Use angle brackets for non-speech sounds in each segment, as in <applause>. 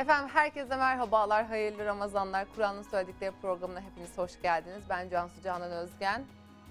Efendim herkese merhabalar, hayırlı Ramazanlar. Kur'an'ın söyledikleri programına hepiniz hoş geldiniz. Ben Cansu Canan Özgen.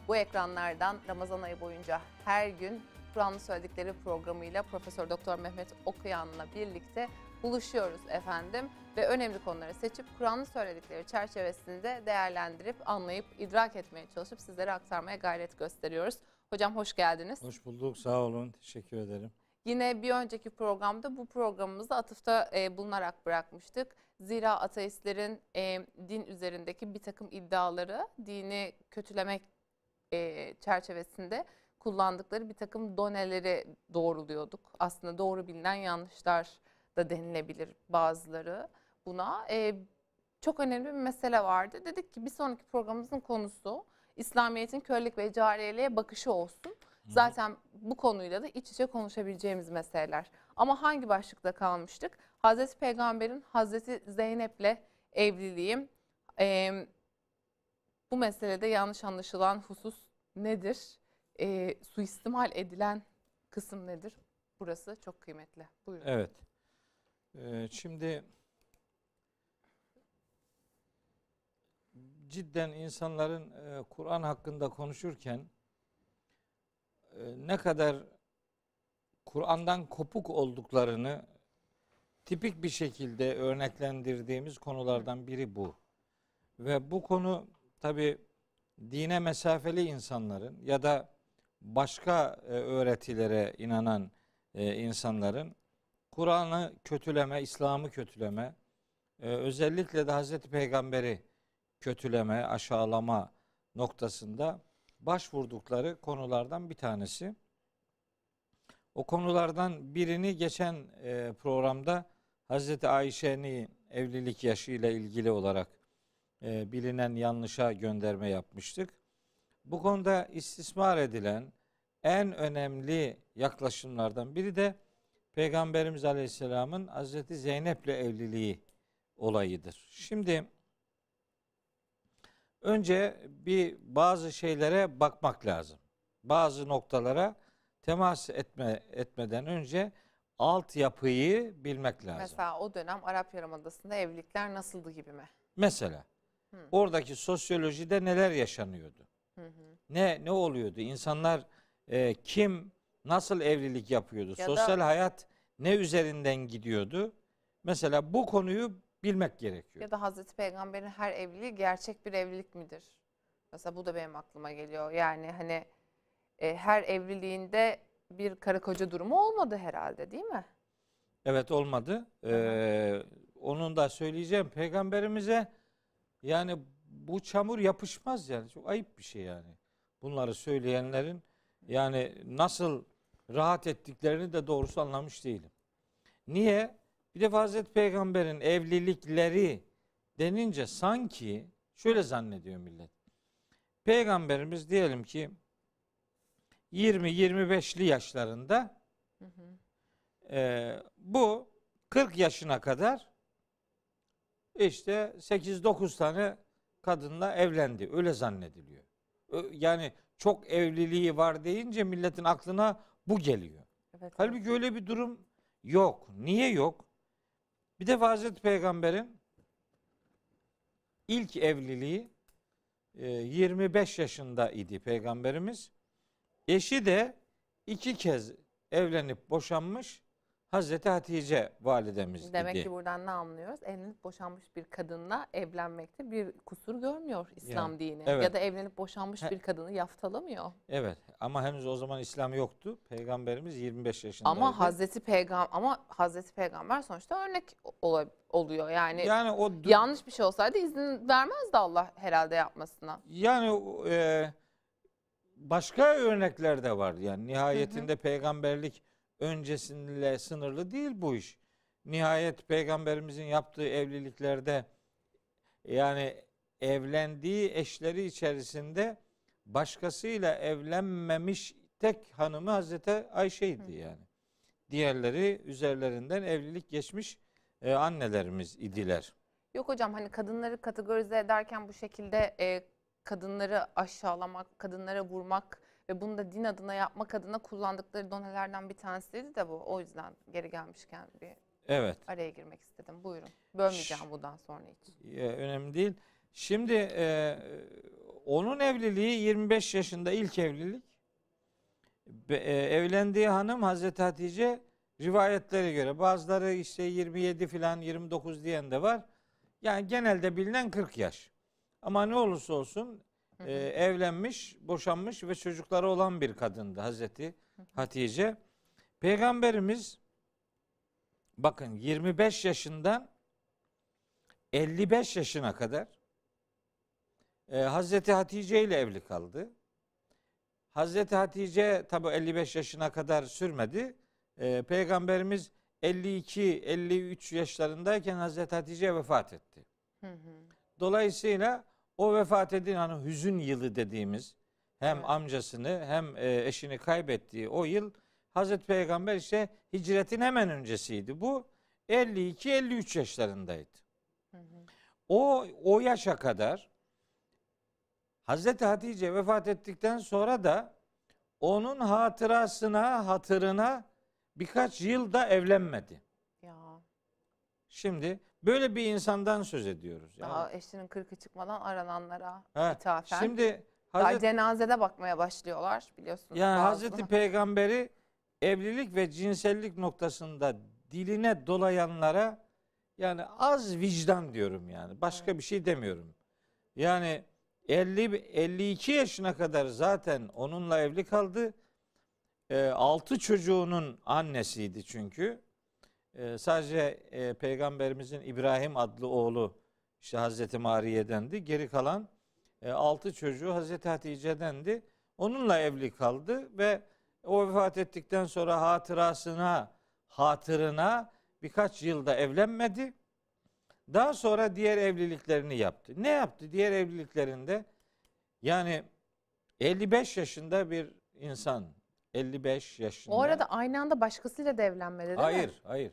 Bu ekranlardan Ramazan ayı boyunca her gün Kur'an'ın söyledikleri programıyla Profesör Doktor Mehmet Okuyan'la birlikte buluşuyoruz efendim. Ve önemli konuları seçip Kur'an'ın söyledikleri çerçevesinde değerlendirip, anlayıp, idrak etmeye çalışıp sizlere aktarmaya gayret gösteriyoruz. Hocam hoş geldiniz. Hoş bulduk. Sağ olun. Teşekkür ederim. Yine bir önceki programda bu programımızda atıfta e, bulunarak bırakmıştık. Zira ateistlerin e, din üzerindeki bir takım iddiaları dini kötülemek e, çerçevesinde kullandıkları bir takım doneleri doğruluyorduk. Aslında doğru bilinen yanlışlar da denilebilir bazıları buna. E, çok önemli bir mesele vardı. Dedik ki bir sonraki programımızın konusu İslamiyet'in kölelik ve cariyeliğe bakışı olsun. Zaten bu konuyla da iç içe konuşabileceğimiz meseleler. Ama hangi başlıkta kalmıştık? Hazreti Peygamber'in Hazreti Zeynep'le evliliği. Ee, bu meselede yanlış anlaşılan husus nedir? Ee, suistimal edilen kısım nedir? Burası çok kıymetli. Buyurun. Evet. Ee, şimdi cidden insanların e, Kur'an hakkında konuşurken ne kadar Kur'an'dan kopuk olduklarını tipik bir şekilde örneklendirdiğimiz konulardan biri bu. Ve bu konu tabi dine mesafeli insanların ya da başka e, öğretilere inanan e, insanların Kur'an'ı kötüleme, İslam'ı kötüleme, e, özellikle de Hazreti Peygamber'i kötüleme, aşağılama noktasında başvurdukları konulardan bir tanesi. O konulardan birini geçen e, programda Hazreti Ayşe'nin evlilik yaşıyla ilgili olarak e, bilinen yanlışa gönderme yapmıştık. Bu konuda istismar edilen en önemli yaklaşımlardan biri de Peygamberimiz Aleyhisselam'ın Hazreti Zeynep'le evliliği olayıdır. Şimdi önce bir bazı şeylere bakmak lazım. Bazı noktalara temas etme etmeden önce altyapıyı bilmek lazım. Mesela o dönem Arap Yarımadası'nda evlilikler nasıldı gibi mi? Mesela Hı. oradaki sosyolojide neler yaşanıyordu? Hı hı. Ne ne oluyordu? İnsanlar e, kim nasıl evlilik yapıyordu? Ya Sosyal da- hayat ne üzerinden gidiyordu? Mesela bu konuyu bilmek gerekiyor. Ya da Hazreti Peygamber'in her evliliği gerçek bir evlilik midir? Mesela bu da benim aklıma geliyor. Yani hani e, her evliliğinde bir karı koca durumu olmadı herhalde değil mi? Evet olmadı. Ee, onun da söyleyeceğim peygamberimize yani bu çamur yapışmaz yani. Çok ayıp bir şey yani. Bunları söyleyenlerin yani nasıl rahat ettiklerini de doğrusu anlamış değilim. Niye? Bir defa Hazreti Peygamber'in evlilikleri denince sanki şöyle zannediyor millet. Peygamberimiz diyelim ki 20-25'li yaşlarında Hı hı. ee, bu 40 yaşına kadar işte 8-9 tane kadınla evlendi. Öyle zannediliyor. Yani çok evliliği var deyince milletin aklına bu geliyor. Evet, evet. Halbuki öyle bir durum yok. Niye yok? Bir de Hazreti Peygamber'in ilk evliliği e, 25 yaşında idi Peygamberimiz. Eşi de iki kez evlenip boşanmış Hazreti Hatice validemiz Demek idi. ki buradan ne anlıyoruz? Evlenip boşanmış bir kadınla evlenmekte bir kusur görmüyor İslam Yani, dini. evet. Ya da evlenip boşanmış He- bir kadını yaftalamıyor. Evet ama henüz o zaman İslam yoktu. Peygamberimiz 25 yaşındaydı. Ama Hazreti Peygamber ama Hazreti Peygamber sonuçta örnek ola- oluyor. Yani, yani o yanlış bir şey olsaydı izin vermezdi Allah herhalde yapmasına. Yani e, başka örnekler de var. Yani nihayetinde peygamberlik öncesinde sınırlı değil bu iş. Nihayet peygamberimizin yaptığı evliliklerde yani evlendiği eşleri içerisinde başkasıyla evlenmemiş tek hanımı Hazreti Ayşe'ydi yani. Diğerleri üzerlerinden evlilik geçmiş e, annelerimiz idiler. Yok hocam hani kadınları kategorize ederken bu şekilde e, kadınları aşağılamak, kadınlara vurmak ve bunu da din adına yapmak adına kullandıkları donelerden bir tanesiydi de bu. O yüzden geri gelmişken bir Evet. araya girmek istedim. Buyurun. Bölmeyeceğim bundan sonra hiç. E, önemli değil. Şimdi e, onun evliliği 25 yaşında ilk evlilik. Be- e, evlendiği hanım Hazreti Hatice rivayetlere göre bazıları işte 27 filan 29 diyen de var. Yani genelde bilinen 40 yaş. Ama ne olursa olsun e, evlenmiş, boşanmış ve çocukları olan bir kadındı Hazreti Hatice. Peygamberimiz bakın 25 yaşından 55 yaşına kadar e, Hazreti Hatice ile evli kaldı. Hazreti Hatice tabi 55 yaşına kadar sürmedi. E, Peygamberimiz 52-53 yaşlarındayken Hazreti Hatice vefat etti. Hı hı. Dolayısıyla o vefat edin hani hüzün yılı dediğimiz hem Evet. amcasını hem e, eşini kaybettiği o yıl Hazreti Peygamber işte hicretin hemen öncesiydi. Bu 52-53 yaşlarındaydı. Hı hı. O o yaşa kadar Hazreti Hatice vefat ettikten sonra da onun hatırasına, hatırına birkaç yılda evlenmedi. Ya Şimdi böyle bir insandan söz ediyoruz. Yani, daha eşinin kırkı çıkmadan arananlara ha, ithafen. şimdi daha Hazreti, cenazede bakmaya başlıyorlar biliyorsunuz. yani bazı. Hazreti Peygamberi evlilik ve cinsellik noktasında diline dolayanlara yani az vicdan diyorum yani. Başka bir şey demiyorum. Yani 50 52 yaşına kadar zaten onunla evli kaldı. 6 çocuğunun annesiydi çünkü. E, sadece e, peygamberimizin İbrahim adlı oğlu işte Hazreti Mariye'dendi. Geri kalan 6 çocuğu Hazreti Hatice'dendi. Onunla evli kaldı ve o vefat ettikten sonra hatırasına, hatırına birkaç yılda evlenmedi. Daha sonra diğer evliliklerini yaptı. Ne yaptı? Diğer evliliklerinde yani 55 yaşında bir insan 55 yaşında. O arada aynı anda başkasıyla da evlenmedi değil mi? hayır, hayır.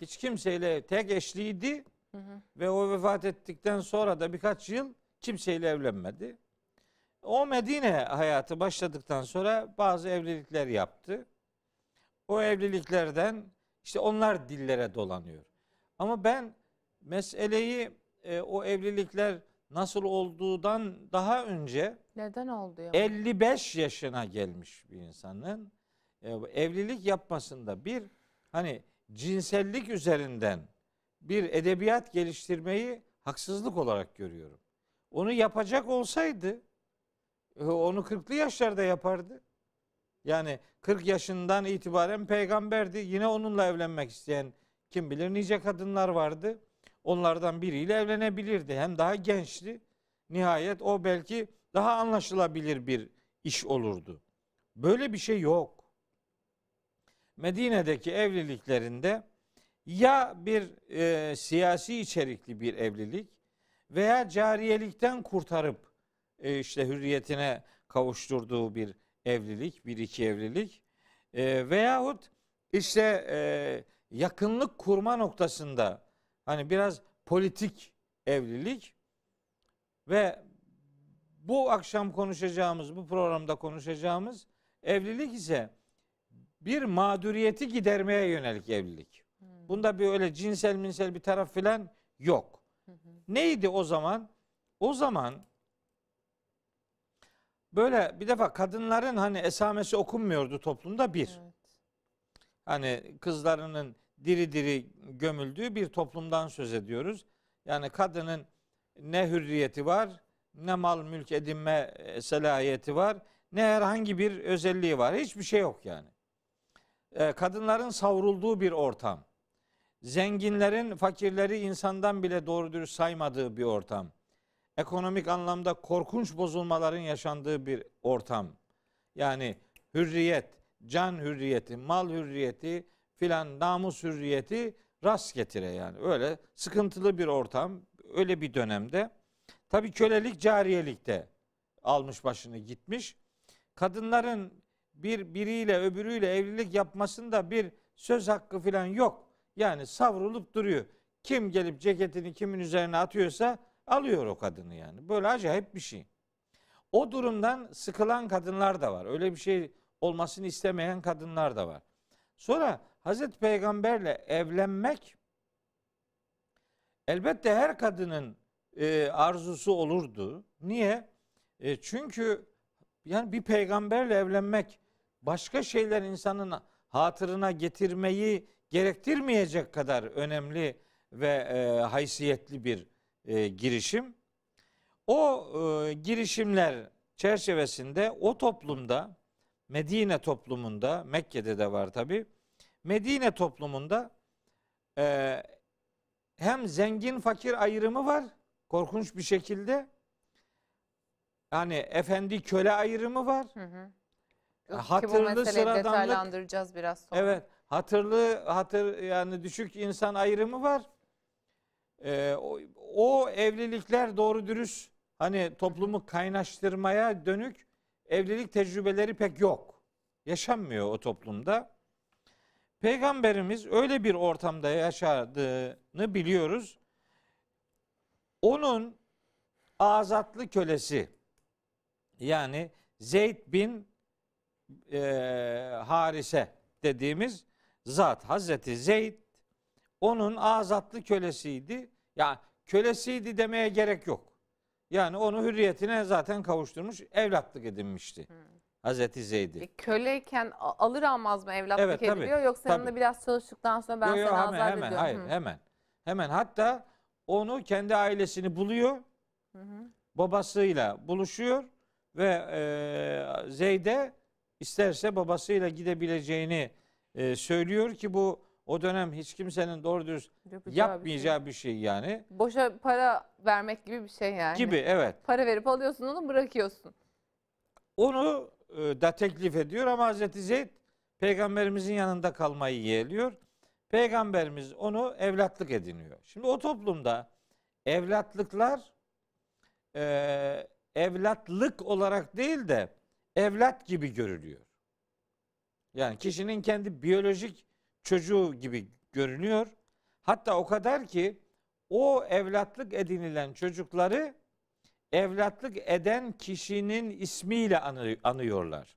Hiç kimseyle tek eşliydi Hı hı. ve o vefat ettikten sonra da birkaç yıl kimseyle evlenmedi. O Medine hayatı başladıktan sonra bazı evlilikler yaptı. O evliliklerden işte onlar dillere dolanıyor. Ama ben meseleyi e, o evlilikler nasıl olduğundan daha önce Neden oldu ya? 55 yaşına gelmiş bir insanın e, evlilik yapmasında bir hani cinsellik üzerinden bir edebiyat geliştirmeyi haksızlık olarak görüyorum. Onu yapacak olsaydı e, onu 40'lı yaşlarda yapardı. Yani 40 yaşından itibaren peygamberdi. Yine onunla evlenmek isteyen kim bilir nice kadınlar vardı. Onlardan biriyle evlenebilirdi. Hem daha gençti. Nihayet o belki daha anlaşılabilir bir iş olurdu. Böyle bir şey yok. Medine'deki evliliklerinde ya bir e, siyasi içerikli bir evlilik veya cariyelikten kurtarıp e, işte hürriyetine kavuşturduğu bir evlilik, bir iki evlilik e, veyahut işte e, yakınlık kurma noktasında hani biraz politik evlilik ve bu akşam konuşacağımız, bu programda konuşacağımız evlilik ise bir mağduriyeti gidermeye yönelik evlilik. Hmm. Bunda bir öyle cinsel minsel bir taraf filan yok. Neydi o zaman? O zaman böyle bir defa kadınların hani esamesi okunmuyordu toplumda bir. Evet. Hani kızlarının diri diri gömüldüğü bir toplumdan söz ediyoruz. Yani kadının ne hürriyeti var, ne mal mülk edinme e, selahiyeti var, ne herhangi bir özelliği var. Hiçbir şey yok yani. E, Kadınların savrulduğu bir ortam. Zenginlerin fakirleri insandan bile doğru dürüst saymadığı bir ortam. Ekonomik anlamda korkunç bozulmaların yaşandığı bir ortam. Yani hürriyet, can hürriyeti, mal hürriyeti filan namus hürriyeti rast getire yani. Öyle sıkıntılı bir ortam, öyle bir dönemde. Tabii kölelik cariyelikte almış başını gitmiş. Kadınların bir biriyle öbürüyle evlilik yapmasında bir söz hakkı filan yok. Yani savrulup duruyor. Kim gelip ceketini kimin üzerine atıyorsa alıyor o kadını yani. Böyle acayip bir şey. O durumdan sıkılan kadınlar da var. Öyle bir şey olmasını istemeyen kadınlar da var. Sonra Hazreti Peygamberle evlenmek elbette her kadının e, arzusu olurdu. Niye? E, çünkü yani bir peygamberle evlenmek başka şeyler insanın hatırına getirmeyi gerektirmeyecek kadar önemli ve e, haysiyetli bir e, girişim. O e, girişimler çerçevesinde o toplumda Medine toplumunda Mekke'de de var tabi. Medine toplumunda e, hem zengin fakir ayrımı var korkunç bir şekilde. Yani efendi köle ayrımı var. Hı hı. E, Ki bu hatırlı detaylandıracağız biraz sonra. Evet, hatırlı hatır yani düşük insan ayrımı var. Ee, o, o evlilikler doğru dürüst hani toplumu kaynaştırmaya dönük evlilik tecrübeleri pek yok. Yaşanmıyor o toplumda. Peygamberimiz öyle bir ortamda yaşadığını biliyoruz. Onun azatlı kölesi yani Zeyd bin e, Harise dediğimiz zat Hazreti Zeyd onun azatlı kölesiydi. Ya kölesiydi demeye gerek yok. Yani onu hürriyetine zaten kavuşturmuş, evlatlık edinmişti. Hazreti Zeyd'i. E, Köleyken alır almaz mı evlatlık Evet, tabii, ediliyor yoksa yanında biraz çalıştıktan sonra ben Yo, yo, seni hemen, azat hemen, ediyorum. hayır, Hı. hemen. Hemen hatta onu kendi ailesini buluyor. Hı hı. babasıyla buluşuyor ve e, Zeyd'e isterse babasıyla gidebileceğini e, söylüyor ki bu o dönem hiç kimsenin doğru dürüst Yapacağı bir şey. yapmayacağı bir şey yani. Boşa para vermek gibi bir şey yani. Gibi evet. Para verip alıyorsun onu bırakıyorsun. Onu da teklif ediyor ama Hazreti Zeyd peygamberimizin yanında kalmayı yeğliyor. Peygamberimiz onu evlatlık ediniyor. Şimdi o toplumda evlatlıklar e, evlatlık olarak değil de evlat gibi görülüyor. Yani kişinin kendi biyolojik çocuğu gibi görünüyor. Hatta o kadar ki o evlatlık edinilen çocukları evlatlık eden kişinin ismiyle anı- anıyorlar.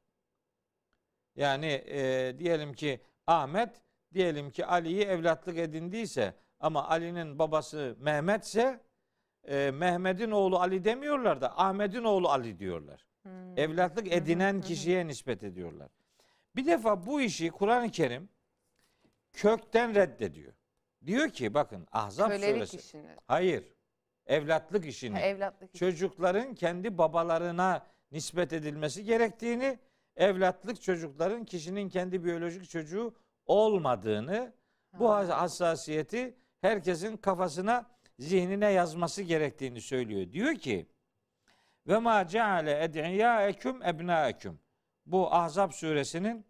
Yani e, diyelim ki Ahmet, diyelim ki Ali'yi evlatlık edindiyse ama Ali'nin babası Mehmetse e, Mehmet'in oğlu Ali demiyorlar da Ahmet'in oğlu Ali diyorlar. Hmm. Evlatlık edinen hı. kişiye nispet ediyorlar. Bir defa bu işi Kur'an-ı Kerim kökten reddediyor. Diyor ki bakın Ahzab Kölelik suresi. işini. Hayır. Evlatlık işini Ha, evlatlık işini. çocukların kendi babalarına nispet edilmesi gerektiğini, evlatlık çocukların kişinin kendi biyolojik çocuğu olmadığını, bu Ha. hassasiyeti herkesin kafasına, zihnine yazması gerektiğini söylüyor. Diyor ki: "Ve ma ceale ed'iyaekum ebnaekum." Bu Ahzab suresinin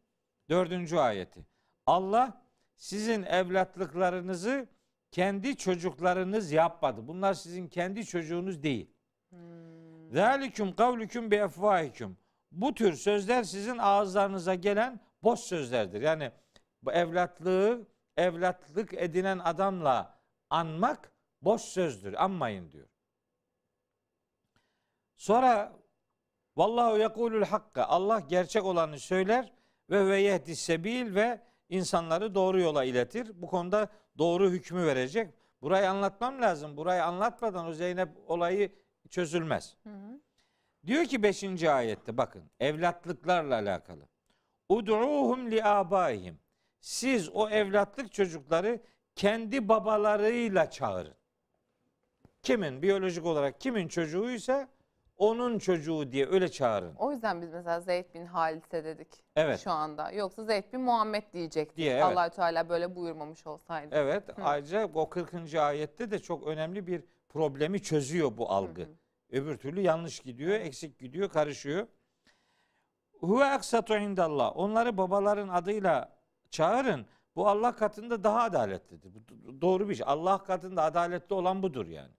dördüncü ayeti. Allah sizin evlatlıklarınızı kendi çocuklarınız yapmadı. Bunlar sizin kendi çocuğunuz değil. Hmm. Zalikum kavlukum bi efvahikum. Bu tür sözler sizin ağızlarınıza gelen boş sözlerdir. Yani bu evlatlığı evlatlık edinen adamla anmak boş sözdür. Anmayın diyor. Sonra vallahu yekulul hakka. Allah gerçek olanı söyler ve ve yehdi sebil ve insanları doğru yola iletir. Bu konuda doğru hükmü verecek. Burayı anlatmam lazım. Burayı anlatmadan o Zeynep olayı çözülmez. Hı hı. Diyor ki 5. ayette bakın evlatlıklarla alakalı. Ud'uhum li abaihim. Siz o evlatlık çocukları kendi babalarıyla çağırın. Kimin biyolojik olarak kimin çocuğuysa onun çocuğu diye öyle çağırın. O yüzden biz mesela Zeyd bin Halise dedik Evet. şu anda. Yoksa Zeyd bin Muhammed diyecektik. Diye, evet. Allahü Teala böyle buyurmamış olsaydı. Evet. Ayrıca o 40. ayette de çok önemli bir problemi çözüyor bu algı. Öbür türlü yanlış gidiyor, eksik gidiyor, karışıyor. Huve aksatu indallah. Onları babaların adıyla çağırın. Bu Allah katında daha adaletlidir. Bu do- doğru bir şey. Allah katında adaletli olan budur yani.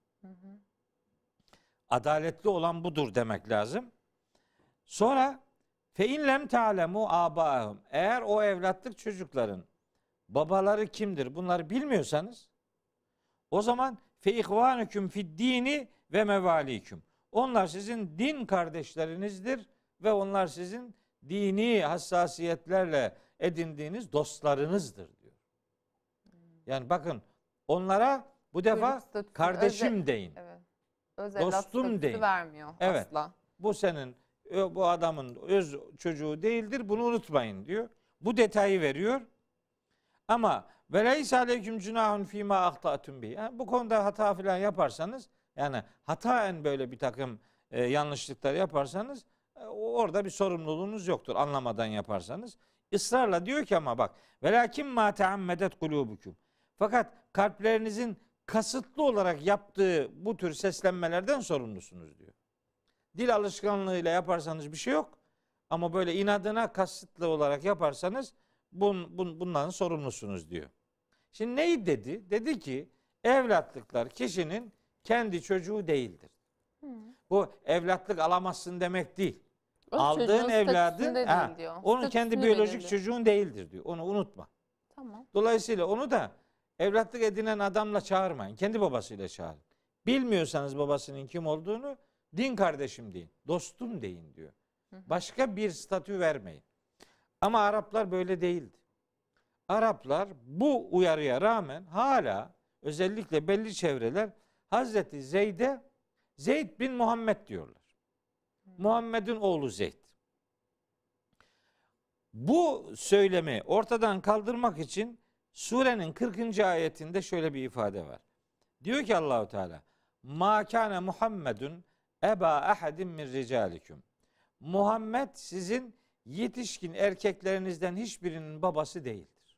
Adaletli olan budur demek lazım. Sonra fe in lem ta'lemu abahum. Eğer o evlatlık çocukların babaları kimdir? Bunları bilmiyorsanız o zaman fe ihvanukum fid dini ve mevaliküm. Onlar sizin din kardeşlerinizdir ve onlar sizin dini hassasiyetlerle edindiğiniz dostlarınızdır diyor. Yani bakın onlara bu defa kardeşim deyin. Evet. Öz evlat Dostum deyin. vermiyor Evet. asla. Bu senin bu adamın öz çocuğu değildir. Bunu unutmayın diyor. Bu detayı veriyor. Ama ve leysa aleyküm cunahun fîmâ ahtâtum bih. Yani bu konuda hata falan yaparsanız yani hataen böyle bir takım e, yanlışlıklar yaparsanız e, orada bir sorumluluğunuz yoktur anlamadan yaparsanız. Israrla diyor ki ama bak velakin ma teammedet kulubukum. Fakat kalplerinizin kasıtlı olarak yaptığı bu tür seslenmelerden sorumlusunuz diyor. Dil alışkanlığıyla yaparsanız bir şey yok. Ama böyle inadına kasıtlı olarak yaparsanız bun, bun, bundan sorumlusunuz diyor. Şimdi neyi dedi? Dedi ki evlatlıklar kişinin kendi çocuğu değildir. Hı. Bu evlatlık alamazsın demek değil. O Aldığın evladın ha, diyor. onun kendi biyolojik belirli. çocuğun değildir diyor. Onu unutma. Tamam. Dolayısıyla onu da evlatlık edinen adamla çağırmayın. Kendi babasıyla çağırın. Bilmiyorsanız babasının kim olduğunu din kardeşim deyin. Dostum deyin diyor. Başka bir statü vermeyin. Ama Araplar böyle değildi. Araplar bu uyarıya rağmen hala özellikle belli çevreler Hazreti Zeyd'e Zeyd bin Muhammed diyorlar. Muhammed'in oğlu Zeyd. Bu söylemi ortadan kaldırmak için surenin 40. ayetinde şöyle bir ifade var. Diyor ki Allahu Teala: "Ma kana Muhammedun eba ahadin min ricalikum." Muhammed sizin yetişkin erkeklerinizden hiçbirinin babası değildir.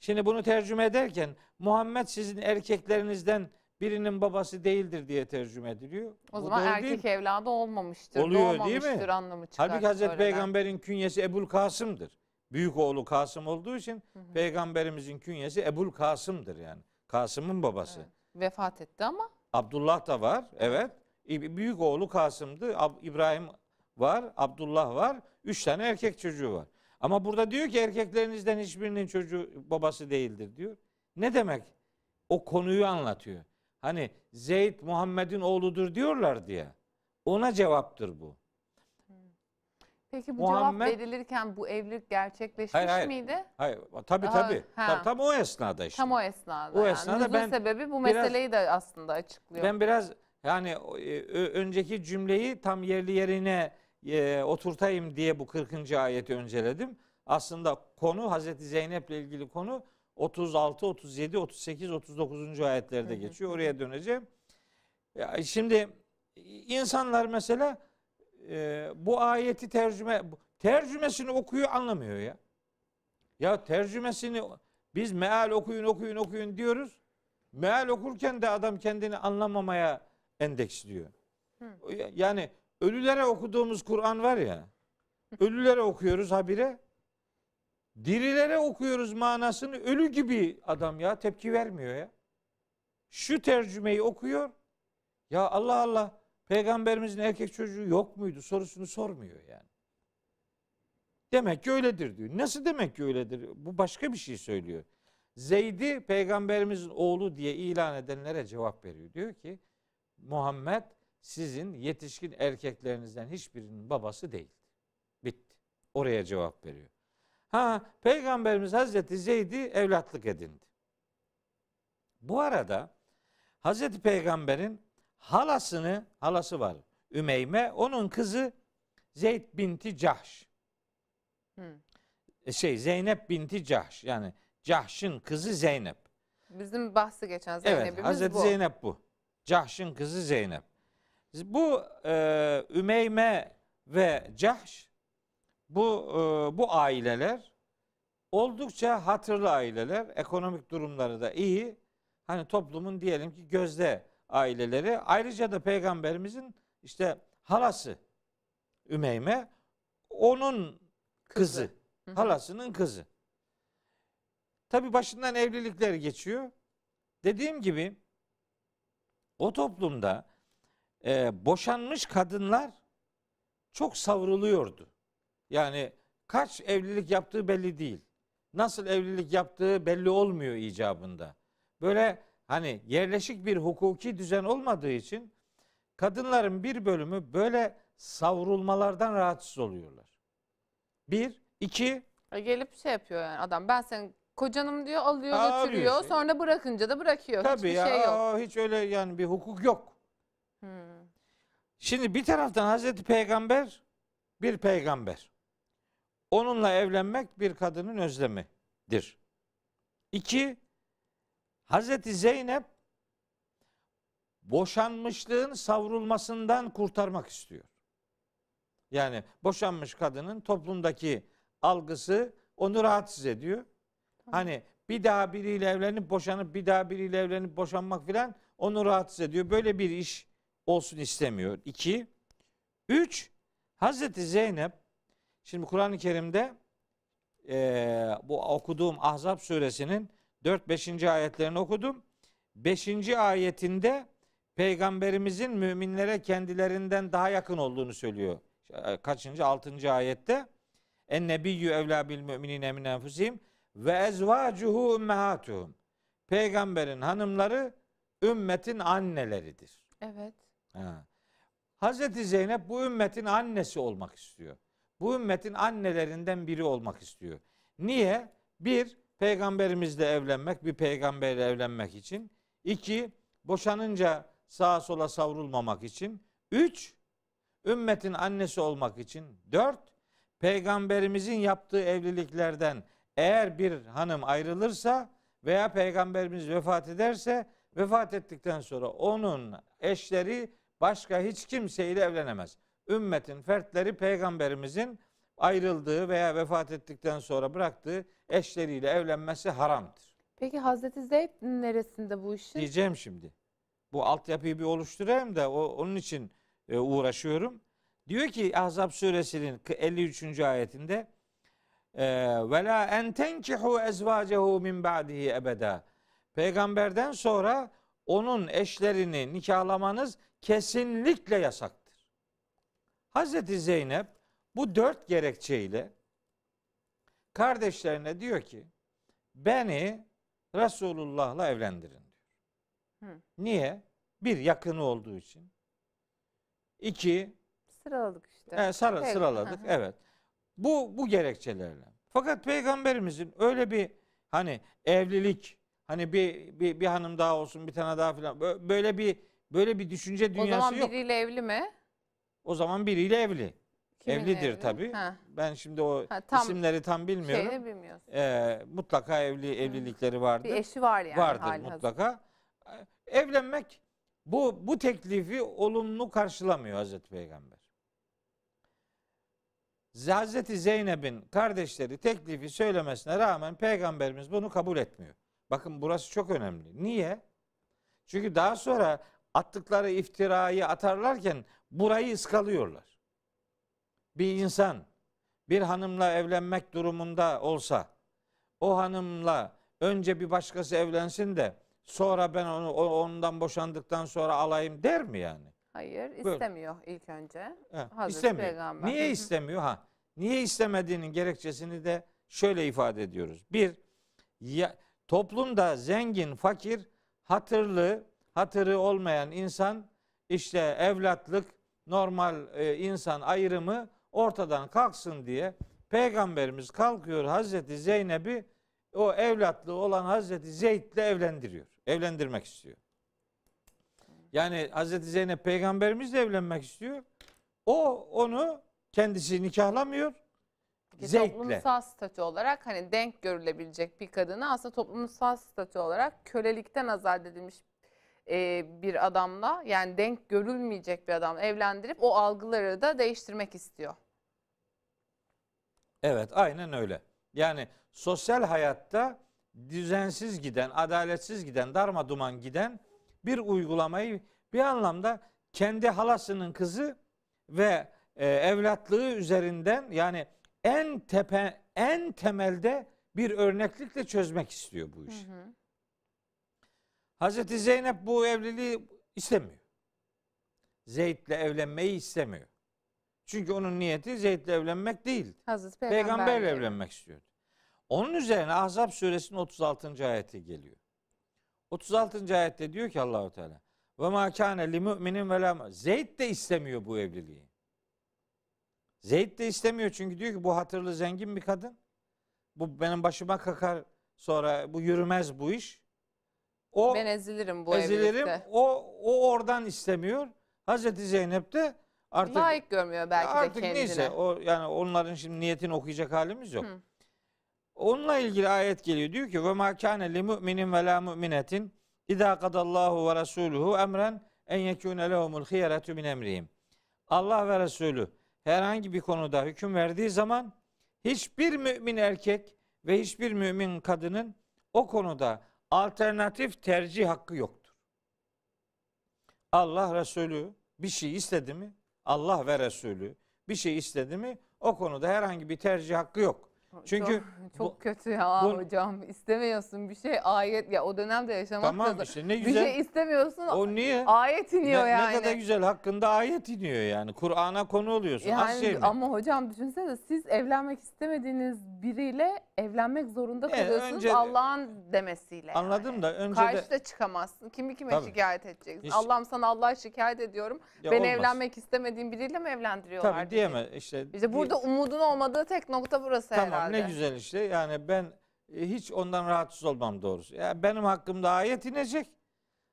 Şimdi bunu tercüme ederken Muhammed sizin erkeklerinizden birinin babası değildir diye tercüme ediliyor. O Bu zaman erkek evladı olmamıştır. Oluyor değil mi? anlamı çıkar. Halbuki Hazreti. Peygamber'in künyesi Ebul Kasım'dır. Büyük oğlu Kasım olduğu için Hı hı. Peygamberimizin künyesi Ebul Kasım'dır yani. Kasım'ın babası. Evet. Vefat etti ama Abdullah da var. Evet. Büyük oğlu Kasım'dı. Ab- İbrahim var. Abdullah var. Üç tane erkek çocuğu var. Ama burada diyor ki erkeklerinizden hiçbirinin çocuğu babası değildir diyor. Ne demek? O konuyu anlatıyor. Hani Zeyd Muhammed'in oğludur diyorlar diye. Ona cevaptır bu. Peki bu Muhammed- cevap verilirken bu evlilik gerçekleşmiş Hayır, hayır. miydi? Hayır, tabii Daha- tabii. ha. Tabii, tam o esnada işte. Tam o esnada. O yani. esnada Nüzul ben sebebi bu biraz- meseleyi de aslında açıklıyor. Ben biraz yani o, e, ö- önceki cümleyi tam yerli yerine e, oturtayım diye bu 40. ayeti önceledim. Aslında konu Hazreti Zeynep'le ilgili konu 36, 37, 38, 39. ayetlerde geçiyor. Oraya döneceğim. Ya şimdi insanlar mesela e, bu ayeti tercüme tercümesini okuyor anlamıyor ya. Ya tercümesini biz meal okuyun okuyun okuyun diyoruz. Meal okurken de adam kendini anlamamaya endeksliyor. Hı. Yani ölülere okuduğumuz Kur'an var ya. Ölülere okuyoruz habire. Dirilere okuyoruz manasını ölü gibi adam ya tepki vermiyor ya. Şu tercümeyi okuyor. Ya Allah Allah peygamberimizin erkek çocuğu yok muydu sorusunu sormuyor yani. Demek ki öyledir diyor. Nasıl demek ki öyledir? Bu başka bir şey söylüyor. Zeyd'i peygamberimizin oğlu diye ilan edenlere cevap veriyor. Diyor ki Muhammed sizin yetişkin erkeklerinizden hiçbirinin babası değildi. Bitti. Oraya cevap veriyor. Ha peygamberimiz Hazreti Zeyd'i evlatlık edindi. Bu arada Hazreti Peygamber'in halasını, halası var. Ümeyme, onun kızı Zeyd binti Cahş. Hı. E, Şey Zeynep binti Cahş. Yani Cahş'ın kızı Zeynep. Bizim bahsi geçen Evet, Zeynep'imiz Hazreti bu. Zeynep bu. Cahş'ın kızı Zeynep. Bu e, Ümeyme ve Cahş bu e, bu aileler oldukça hatırlı aileler. Ekonomik durumları da iyi. Hani toplumun diyelim ki gözde aileleri. Ayrıca da peygamberimizin işte halası Ümeyme onun kızı. Hı hı. Halasının kızı. Tabi başından evlilikler geçiyor. Dediğim gibi o toplumda e, boşanmış kadınlar çok savruluyordu. Yani kaç evlilik yaptığı belli değil. Nasıl evlilik yaptığı belli olmuyor icabında. Böyle hani yerleşik bir hukuki düzen olmadığı için kadınların bir bölümü böyle savrulmalardan rahatsız oluyorlar. Bir, iki, E, Gelip şey yapıyor yani adam ben senin Kocanım diyor alıyor Aa, götürüyor. işte. Sonra bırakınca da bırakıyor. Tabii Hiçbir ya şey yok. aa, hiç öyle yani bir hukuk yok. Hmm. Şimdi bir taraftan Hazreti Peygamber bir peygamber. Onunla evlenmek bir kadının özlemidir. İki, Hazreti Zeynep boşanmışlığın savrulmasından kurtarmak istiyor. Yani boşanmış kadının toplumdaki algısı onu rahatsız ediyor. Hani bir daha biriyle evlenip boşanıp bir daha biriyle evlenip boşanmak filan onu rahatsız ediyor. Böyle bir iş olsun istemiyor. İki. Üç. Hazreti Zeynep şimdi Kur'an-ı Kerim'de eee, bu okuduğum Ahzab suresinin 4-5. ayetlerini okudum. 5. ayetinde peygamberimizin müminlere kendilerinden daha yakın olduğunu söylüyor. Kaçıncı? 6. ayette. En nebiyyü evlâ bil müminine min enfusihim ve ezvacuhu ummehatuhum. Peygamberin hanımları ümmetin anneleridir. Evet. Ha. Hazreti Zeynep bu ümmetin annesi olmak istiyor. Bu ümmetin annelerinden biri olmak istiyor. Niye? Bir, peygamberimizle evlenmek, bir peygamberle evlenmek için. İki, boşanınca sağa sola savrulmamak için. Üç, ümmetin annesi olmak için. Dört, peygamberimizin yaptığı evliliklerden eğer bir hanım ayrılırsa veya peygamberimiz vefat ederse vefat ettikten sonra onun eşleri başka hiç kimseyle evlenemez. Ümmetin fertleri peygamberimizin ayrıldığı veya vefat ettikten sonra bıraktığı eşleriyle evlenmesi haramdır. Peki Hazreti Zeyd neresinde bu işin? Diyeceğim şimdi. Bu altyapıyı bir oluşturayım da o, onun için e, uğraşıyorum. Diyor ki Ahzab suresinin 53. ayetinde e, ve la en tenkihu ezvacehu min ba'dihi ebeda. Peygamberden sonra onun eşlerini nikahlamanız kesinlikle yasaktır. Hazreti Zeynep bu dört gerekçeyle kardeşlerine diyor ki beni Resulullah'la evlendirin diyor. Hı. Niye? Bir yakını olduğu için. İki Sıraladık işte. e, sarı, Evet, sıraladık. hı hı. Evet. Bu bu gerekçelerle. Fakat peygamberimizin öyle bir hani evlilik hani bir bir, bir hanım daha olsun bir tane daha filan bö- böyle bir böyle bir düşünce O dünyası zaman yok. biriyle evli mi? O zaman biriyle evli. Kiminle Evlidir evli? tabii. Ha, Ben şimdi o Ha, tam isimleri tam bilmiyorum. şeyini bilmiyorsun. Ee, mutlaka evli evlilikleri vardır. Bir eşi var yani. vardır hali mutlaka. Ee, Evlenmek bu bu teklifi olumlu karşılamıyor Hazreti Peygamber. Hazreti Zeynep'in kardeşleri teklifi söylemesine rağmen peygamberimiz bunu kabul etmiyor. Bakın burası çok önemli. Niye? Çünkü daha sonra attıkları iftirayı atarlarken burayı ıskalıyorlar. Bir insan bir hanımla evlenmek durumunda olsa o hanımla önce bir başkası evlensin de sonra ben onu ondan boşandıktan sonra alayım der mi yani? Hayır Böyle. istemiyor ilk önce. He, Hazreti istemiyor. Peygamber. Niye istemiyor ha? Niye istemediğinin gerekçesini de şöyle ifade ediyoruz. Bir, ya, toplumda zengin, fakir, hatırlı, hatırı olmayan insan işte evlatlık, normal e, insan ayrımı ortadan kalksın diye Peygamberimiz kalkıyor Hazreti Zeynep'i o evlatlığı olan Hazreti Zeyd'le evlendiriyor. Evlendirmek istiyor. Yani Hazreti Zeynep peygamberimizle evlenmek istiyor. O onu kendisi nikahlamıyor. Ki Zevkle. toplumsal statü olarak hani denk görülebilecek bir kadını aslında toplumsal statü olarak kölelikten azat edilmiş e, bir adamla yani denk görülmeyecek bir adamla evlendirip o algıları da değiştirmek istiyor. Evet aynen öyle. Yani sosyal hayatta düzensiz giden, adaletsiz giden, darma duman giden bir uygulamayı bir anlamda kendi halasının kızı ve e, evlatlığı üzerinden yani en tepe en temelde bir örneklikle çözmek istiyor bu işi. Hı hı. Hazreti Zeynep bu evliliği istemiyor. Zeyd'le evlenmeyi istemiyor. Çünkü onun niyeti Zeyd'le evlenmek değil. Hazreti Peygamberle Peygamberle evlenmek istiyordu. Onun üzerine Ahzab suresinin 36. ayeti geliyor. 36. ayette diyor ki Allahu Teala ve ma kâne li müminin ve la Zeyd de istemiyor bu evliliği. Zeyd de istemiyor çünkü diyor ki bu hatırlı zengin bir kadın. Bu benim başıma kakar Sonra bu yürümez bu iş. O Ben ezilirim bu ezilirim. evlilikte. O o oradan istemiyor. Hazreti Zeynep de artık Layık görmüyor belki artık de kendine. neyse o yani onların şimdi niyetini okuyacak halimiz yok. Hı. Onunla ilgili ayet geliyor. Diyor ki ve ma kana li mu'minin ve la mu'minetin İza kadallahu ve rasuluhu emren en yekune lehumul hiyeretu min emrihim. Allah ve Resulü herhangi bir konuda hüküm verdiği zaman hiçbir mümin erkek ve hiçbir mümin kadının o konuda alternatif tercih hakkı yoktur. Allah Resulü bir şey istedi mi? Allah ve Resulü bir şey istedi mi? O konuda herhangi bir tercih hakkı yok. Çünkü çok, çok bu- kötü ya bu- hocam. İstemiyorsun bir şey ayet ya o dönemde yaşamak Tamam lazım. işte ne Bir güzel. şey istemiyorsun O niye? ayet iniyor ne, yani. ne kadar güzel hakkında ayet iniyor yani. Kur'an'a konu oluyorsun. Az Yani şey mi? ama hocam düşünsene siz evlenmek istemediğiniz biriyle evlenmek zorunda Evet, kalıyorsunuz önce- Allah'ın demesiyle. Anladım yani. da önce de Karşıda çıkamazsın. Kimi kime Tabii. şikayet edeceksin? Allah'ım sana Allah'a şikayet ediyorum. Ya Beni olmaz. evlenmek istemediğim biriyle mi evlendiriyorlar? Tabii diyeme işte. İşte burada umudun olmadığı tek nokta burası Tamam herhalde. Ne güzel işte. Yani ben e, hiç ondan rahatsız olmam doğrusu. Ya benim hakkımda ayet inecek.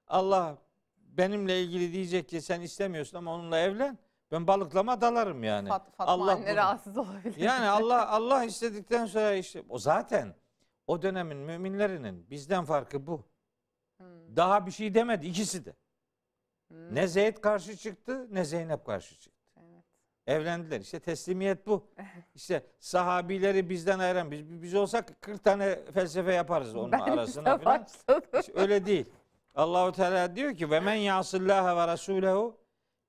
Allah benimle ilgili diyecek ki sen istemiyorsun ama onunla evlen. Ben balıklama dalarım yani. Fat, Fatma Allah anne bunu- rahatsız olabilir. Yani <laughs> Allah Allah istedikten sonra işte o zaten o dönemin müminlerinin bizden farkı bu. Hmm, Daha bir şey demedi ikisi de. hmm, Ne Zeyd karşı çıktı ne Zeynep karşı çıktı. Evlendiler. İşte teslimiyet bu. <laughs> İşte sahabileri bizden ayıran biz biz olsak 40 tane felsefe yaparız onun Ben arasına falan. İşte öyle değil. Allahu Teala diyor ki ve men yasillaha ve rasulehu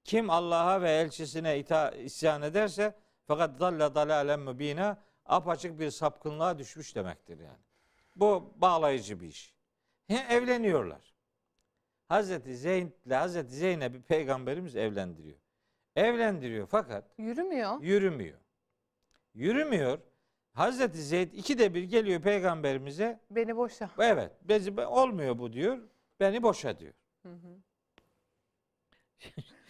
kim Allah'a ve elçisine ita isyan ederse fakat dalle dalalen mübina apaçık bir sapkınlığa düşmüş demektir yani. Bu bağlayıcı bir iş. He, evleniyorlar. Hazreti Zeyn ile Hazreti Zeynep'i peygamberimiz evlendiriyor. Evlendiriyor fakat Yürümüyor. yürümüyor. Yürümüyor. Hazreti Zeyd ikide bir geliyor peygamberimize. Beni boşa. Evet, bezi olmuyor bu diyor. Beni boşa diyor. Hı hı.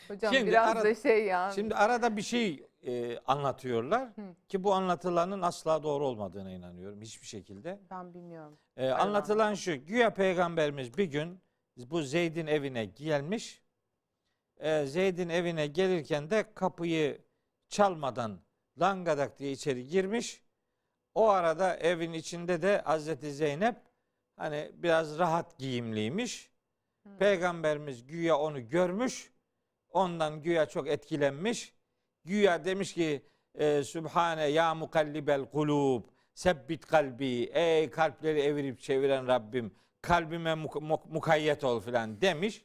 Hocam Şimdi biraz ara- da şey ya. Şimdi arada bir şey e, anlatıyorlar Hı. ki bu anlatılanın asla doğru olmadığına inanıyorum hiçbir şekilde. ben bilmiyorum. E, anlatılan şu, güya peygamberimiz bir gün bu Zeyd'in evine gelmiş. E, Zeyd'in evine gelirken de kapıyı çalmadan langadak diye içeri girmiş. O arada evin içinde de Hazreti Zeynep hani biraz rahat giyimliymiş. Hı. Peygamberimiz güya onu görmüş. Ondan güya çok etkilenmiş. Güya demiş ki e, Sübhane ya mukallibel kulub sebbit kalbi ey kalpleri evirip çeviren Rabbim kalbime muk- muk- mukayyet ol filan demiş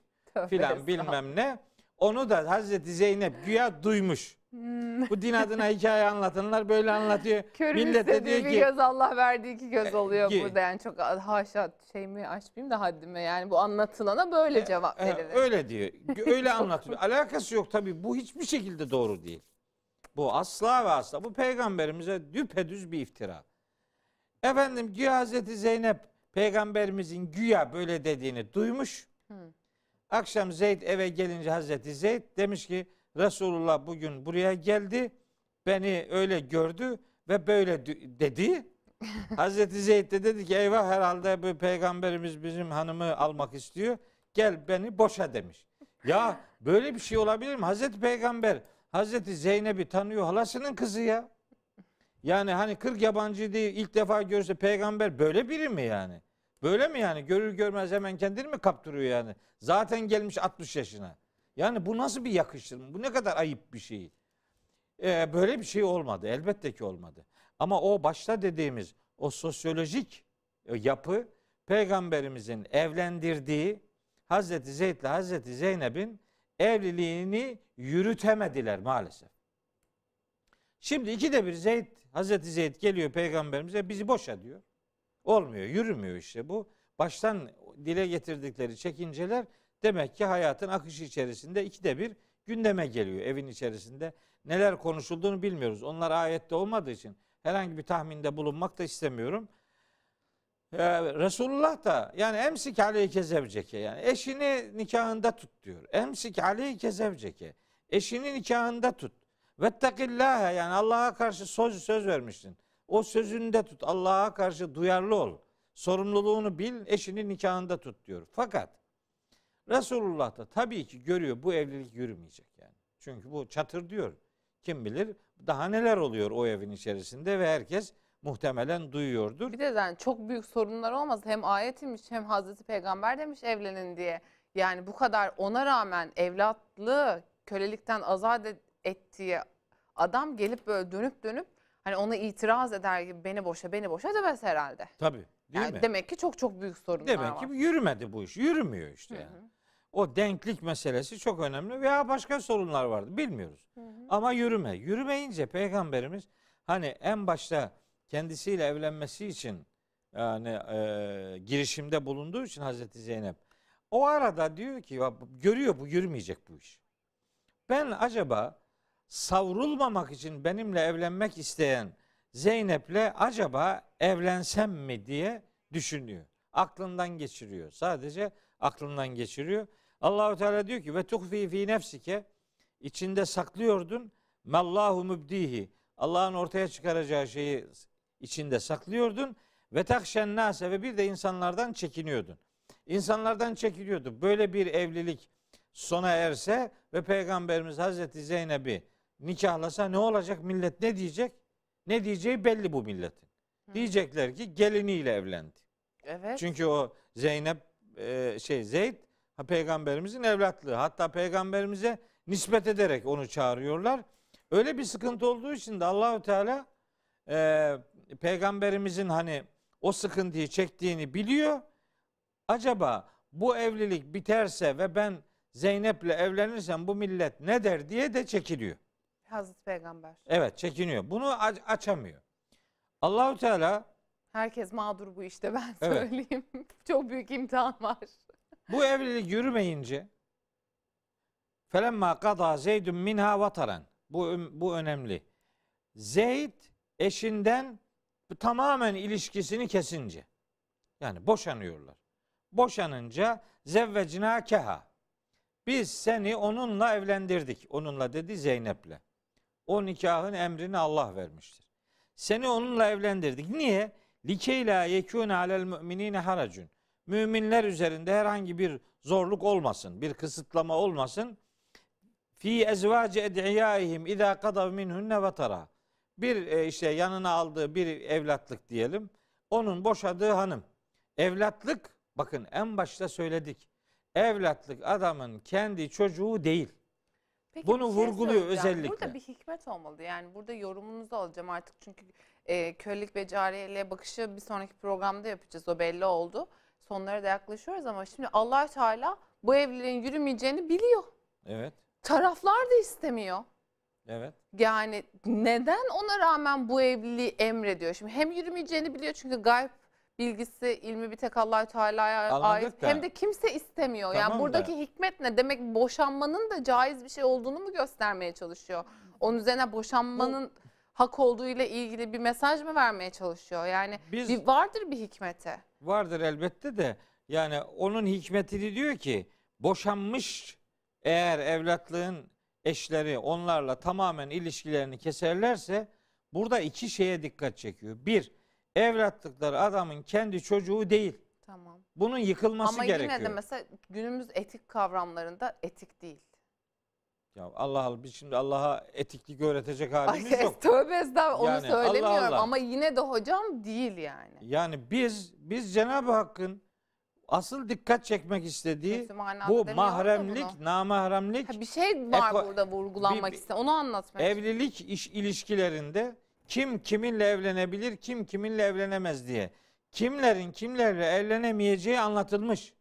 filan bilmem ne. Onu da Hazreti Zeynep güya duymuş. Hmm. Bu din adına hikaye anlatanlar böyle anlatıyor. <laughs> Körün Millet de diyor ki göz Allah verdiği iki göz E, oluyor ki- burada yani çok haşa şeyimi açmayayım da haddime yani bu anlatılana böyle cevap E, verilir. öyle diyor. <laughs> Öyle anlatıyor. Alakası yok tabii. Bu hiçbir şekilde doğru değil. Bu asla ve asla. Bu peygamberimize düpedüz bir iftira. Efendim güya Hazreti Zeynep peygamberimizin güya böyle dediğini duymuş. Hı. Akşam Zeyd eve gelince Hazreti Zeyd demiş ki Resulullah bugün buraya geldi. Beni öyle gördü ve böyle dedi. <laughs> Hazreti Zeyd de dedi ki eyvah herhalde bu peygamberimiz bizim hanımı almak istiyor. Gel beni boşa demiş. Ya böyle bir şey olabilir mi? Hazreti Peygamber Hazreti Zeynep'i tanıyor halasının kızı ya. Yani hani 40 yabancı değil ilk defa görse peygamber böyle biri mi yani? Böyle mi yani? Görür görmez hemen kendini mi kaptırıyor yani? Zaten gelmiş 60 yaşına. Yani bu nasıl bir yakıştırma? Bu ne kadar ayıp bir şey. Ee, böyle bir şey olmadı. Elbette ki olmadı. Ama o başta dediğimiz o sosyolojik e, yapı peygamberimizin evlendirdiği Hazreti Zeyd ile Hazreti Zeynep'in evliliğini yürütemediler maalesef. Şimdi ikide bir Zeyd, Hazreti Zeyd geliyor peygamberimize bizi boşa diyor. Olmuyor, yürümüyor işte bu. Baştan dile getirdikleri çekinceler demek ki hayatın akışı içerisinde ikide bir gündeme geliyor evin içerisinde. Neler konuşulduğunu bilmiyoruz. Onlar ayette olmadığı için herhangi bir tahminde bulunmak da istemiyorum. Ee, Resulullah da yani emsik aleyke zevceke yani eşini nikahında tut diyor. Emsik aleyke zevceke. Eşini nikahında tut. Vettakillâhe yani Allah'a karşı söz söz vermiştin. O sözünde tut. Allah'a karşı duyarlı ol. Sorumluluğunu bil, eşinin nikahında tut diyor. Fakat Resulullah da tabii ki görüyor bu evlilik yürümeyecek yani. Çünkü bu çatır diyor. Kim bilir daha neler oluyor o evin içerisinde ve herkes muhtemelen duyuyordur. Bir de yani çok büyük sorunlar olmaz. Hem ayet inmiş hem Hazreti Peygamber demiş evlenin diye. Yani bu kadar ona rağmen evlatlığı kölelikten azat et- ettiği adam gelip böyle dönüp dönüp hani ona itiraz eder gibi beni boşa beni boşa demez herhalde. Tabii değil Yani mi? demek ki çok çok büyük sorunlar Demek var. ki yürümedi bu iş. Yürümüyor işte Hı yani. hı. O denklik meselesi çok önemli veya başka sorunlar vardı bilmiyoruz. Hı hı. Ama yürüme. Yürümeyince peygamberimiz hani en başta kendisiyle evlenmesi için yani e, girişimde bulunduğu için Hazreti Zeynep o arada diyor ki görüyor bu yürümeyecek bu iş. Ben acaba savrulmamak için benimle evlenmek isteyen Zeynep'le acaba evlensem mi diye düşünüyor. Aklından geçiriyor. Sadece aklından geçiriyor. Allahu Teala diyor ki ve tuhfi fi nefsike içinde saklıyordun mallahu mübdihi. Allah'ın ortaya çıkaracağı şeyi içinde saklıyordun ve takşen nase ve bir de insanlardan çekiniyordun. İnsanlardan çekiliyordu. Böyle bir evlilik sona erse ve Peygamberimiz Hazreti Zeynep'i nikahlasa ne olacak? Millet ne diyecek? Ne diyeceği belli bu milletin. Hı. Diyecekler ki geliniyle evlendi. Evet. Çünkü o Zeynep e, şey Zeyd ha, peygamberimizin evlatlığı. Hatta peygamberimize nispet ederek onu çağırıyorlar. Öyle bir sıkıntı olduğu için de Allahü Teala e, peygamberimizin hani o sıkıntıyı çektiğini biliyor. Acaba bu evlilik biterse ve ben Zeynep'le evlenirsem bu millet ne der diye de çekiliyor. Hazreti Peygamber. Evet çekiniyor. Bunu aç- açamıyor. Allahü Teala Herkes mağdur bu işte ben Evet. söyleyeyim. <laughs> çok büyük imtihan var. Bu evlilik yürümeyince felemma kada Zeydun minha vataran. Bu bu önemli. Zeyd eşinden tamamen ilişkisini kesince yani boşanıyorlar. Boşanınca zevvecina keha. Biz seni onunla evlendirdik. Onunla dedi Zeynep'le. O nikahın emrini Allah vermiştir. Seni onunla evlendirdik. Niye? Likeyla yekûne alel müminine haracun müminler üzerinde herhangi bir zorluk olmasın, bir kısıtlama olmasın. Fi ezvaci ed'iyaihim iza kadav minhunne vatara. Bir e, işte yanına aldığı bir evlatlık diyelim. Onun boşadığı hanım. Evlatlık bakın en başta söyledik. Evlatlık adamın kendi çocuğu değil. Peki Bunu şey vurguluyor özellikle. Burada bir hikmet olmalı. Yani burada yorumunuzu alacağım artık çünkü e, kölelik ve cariyeliğe bakışı bir sonraki programda yapacağız. O belli oldu. Sonlara da yaklaşıyoruz ama şimdi allah Teala bu evliliğin yürümeyeceğini biliyor. Evet. Taraflar da istemiyor. Evet. Yani neden ona rağmen bu evliliği emrediyor? Şimdi hem yürümeyeceğini biliyor çünkü gayb bilgisi, ilmi bir tek allah Teala'ya Anladık ait. da. Hem de kimse istemiyor. Tamam yani da. buradaki hikmet ne? Demek boşanmanın da caiz bir şey olduğunu mu göstermeye çalışıyor? Onun üzerine boşanmanın hak olduğu ile ilgili bir mesaj mı vermeye çalışıyor? Yani Biz bir vardır bir hikmeti. vardır elbette de yani onun hikmetini diyor ki boşanmış eğer evlatlığın eşleri onlarla tamamen ilişkilerini keserlerse burada iki şeye dikkat çekiyor. Bir, evlatlıkları adamın kendi çocuğu değil. Tamam. Bunun yıkılması Ama gerekiyor. yine de mesela günümüz etik kavramlarında etik değil. Ya Allah Allah biz şimdi Allah'a etiklik öğretecek Ay halimiz yok. tövbe estağfurullah onu Yani Allah söylemiyorum Allah. ama yine de hocam değil yani. Yani biz biz Cenab-ı Hakk'ın asıl dikkat çekmek istediği bu mahremlik, namahremlik Ha, bir şey var Eko- burada vurgulanmak istedim. Onu anlatmaya evlilik iş ilişkilerinde kim kiminle evlenebilir, kim kiminle evlenemez diye. Kimlerin kimlerle evlenemeyeceği anlatılmış.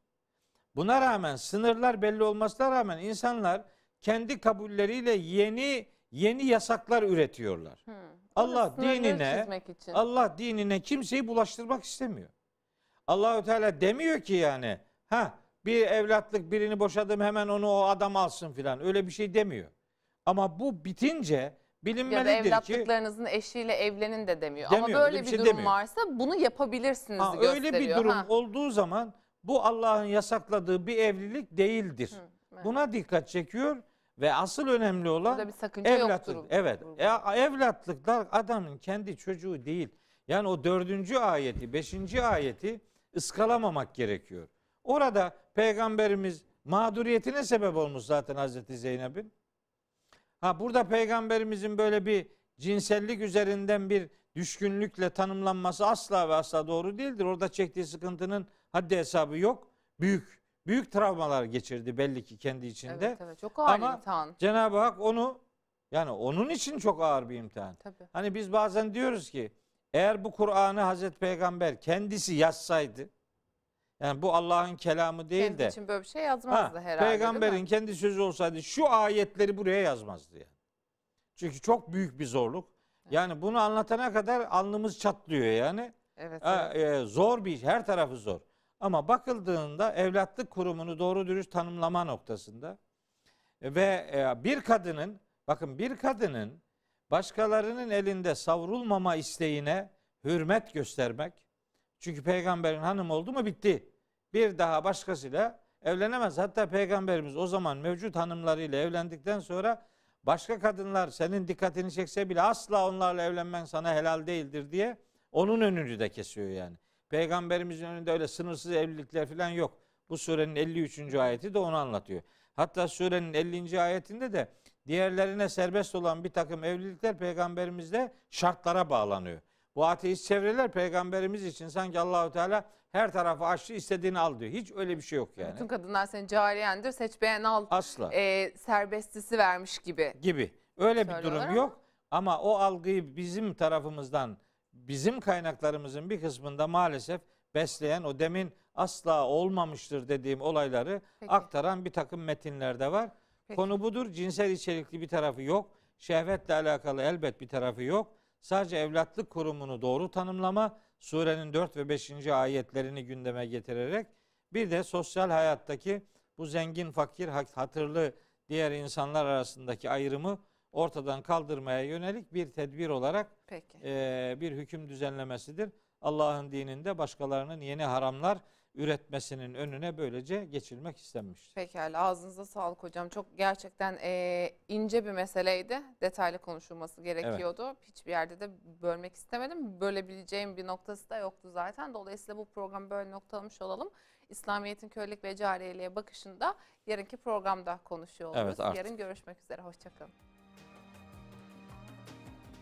Buna rağmen sınırlar belli olmasına rağmen insanlar kendi kabulleriyle yeni yeni yasaklar üretiyorlar. Hı. Allah dinine-. Allah dinine kimseyi bulaştırmak istemiyor. Allahü Teala demiyor ki yani ha bir evlatlık birini boşadım hemen onu o adam alsın filan. Öyle bir şey demiyor. Ama bu bitince ya da bilinmelidir ki evlatlıklarınızın eşiyle evlenin de demiyor. Demiyor, Ama böyle öyle bir bir, şey durum demiyor. varsa bunu yapabilirsiniz ha, gösteriyor. öyle bir durum Ha. olduğu zaman bu Allah'ın yasakladığı bir evlilik değildir. Evet. Buna dikkat çekiyor ve asıl önemli olan Burada bir sakınca evlatlık. yoktur. Evet. E, evlatlıklar adamın kendi çocuğu değil. Yani o dördüncü ayeti, beşinci ayeti ıskalamamak gerekiyor. Orada peygamberimiz mağduriyetine sebep olmuş zaten Hazreti Zeynep'in. Ha burada peygamberimizin böyle bir cinsellik üzerinden bir düşkünlükle tanımlanması asla ve asla doğru değildir. Orada çektiği sıkıntının haddi hesabı yok. Büyük büyük travmalar geçirdi belli ki kendi içinde. Evet evet çok ağır Ama- imtihan. Cenab-ı Hak onu yani onun için çok ağır bir imtihan. Tabii. Hani biz bazen diyoruz ki eğer bu Kur'an'ı Hazreti Peygamber kendisi yazsaydı yani bu Allah'ın kelamı değil Kendi de için böyle bir şey ha, yazmazdı herhalde değil peygamberin kendi sözü olsaydı şu ayetleri buraya yazmazdı yani. Çünkü çok büyük bir zorluk. Yani bunu anlatana kadar alnımız çatlıyor yani. Evet, Ha, evet. e, zor bir iş, her tarafı zor. Ama bakıldığında evlatlık kurumunu doğru dürüst tanımlama noktasında ve e, bir kadının bakın bir kadının başkalarının elinde savrulmama isteğine hürmet göstermek. Çünkü peygamberin hanım oldu mu bitti. Bir daha başkasıyla evlenemez. Hatta peygamberimiz o zaman mevcut hanımlarıyla evlendikten sonra başka kadınlar senin dikkatini çekse bile asla onlarla evlenmen sana helal değildir diye onun önünü de kesiyor yani. Peygamberimizin önünde öyle sınırsız evlilikler falan yok. Bu surenin 53. ayeti de onu anlatıyor. Hatta surenin 50. ayetinde de diğerlerine serbest olan bir takım evlilikler peygamberimizde şartlara bağlanıyor. Bu ateist çevreler peygamberimiz için sanki Allahu Teala her tarafı açtı istediğini al diyor. Hiç öyle bir şey yok yani. Bütün kadınlar senin cariyendir seç beğen al Asla. e, serbestisi vermiş gibi. gibi. Öyle bir durum ama- yok. Ama o algıyı bizim tarafımızdan, bizim kaynaklarımızın bir kısmında maalesef besleyen o demin asla olmamıştır dediğim olayları Peki. aktaran bir takım metinler de var. Peki. Konu budur. Cinsel içerikli bir tarafı yok. Şehvetle alakalı elbet bir tarafı yok. Sadece evlatlık kurumunu doğru tanımlama, surenin 4 ve 5. ayetlerini gündeme getirerek bir de sosyal hayattaki bu zengin, fakir, hatırlı diğer insanlar arasındaki ayrımı ortadan kaldırmaya yönelik bir tedbir olarak Peki. eee, bir hüküm düzenlemesidir. Allah'ın dininde başkalarının yeni haramlar üretmesinin önüne böylece geçilmek istenmiştir. Pekala ağzınıza sağlık hocam. Çok gerçekten e, ince bir meseleydi. Detaylı konuşulması gerekiyordu. Hiçbir yerde de bölmek istemedim. Bölebileceğim bir noktası da yoktu zaten. Dolayısıyla bu programı böyle noktalamış olalım. İslamiyet'in kölelik ve cariyeliğe bakışında yarınki programda konuşuyor oluruz. Evet, artık. Yarın görüşmek üzere. Hoşçakalın.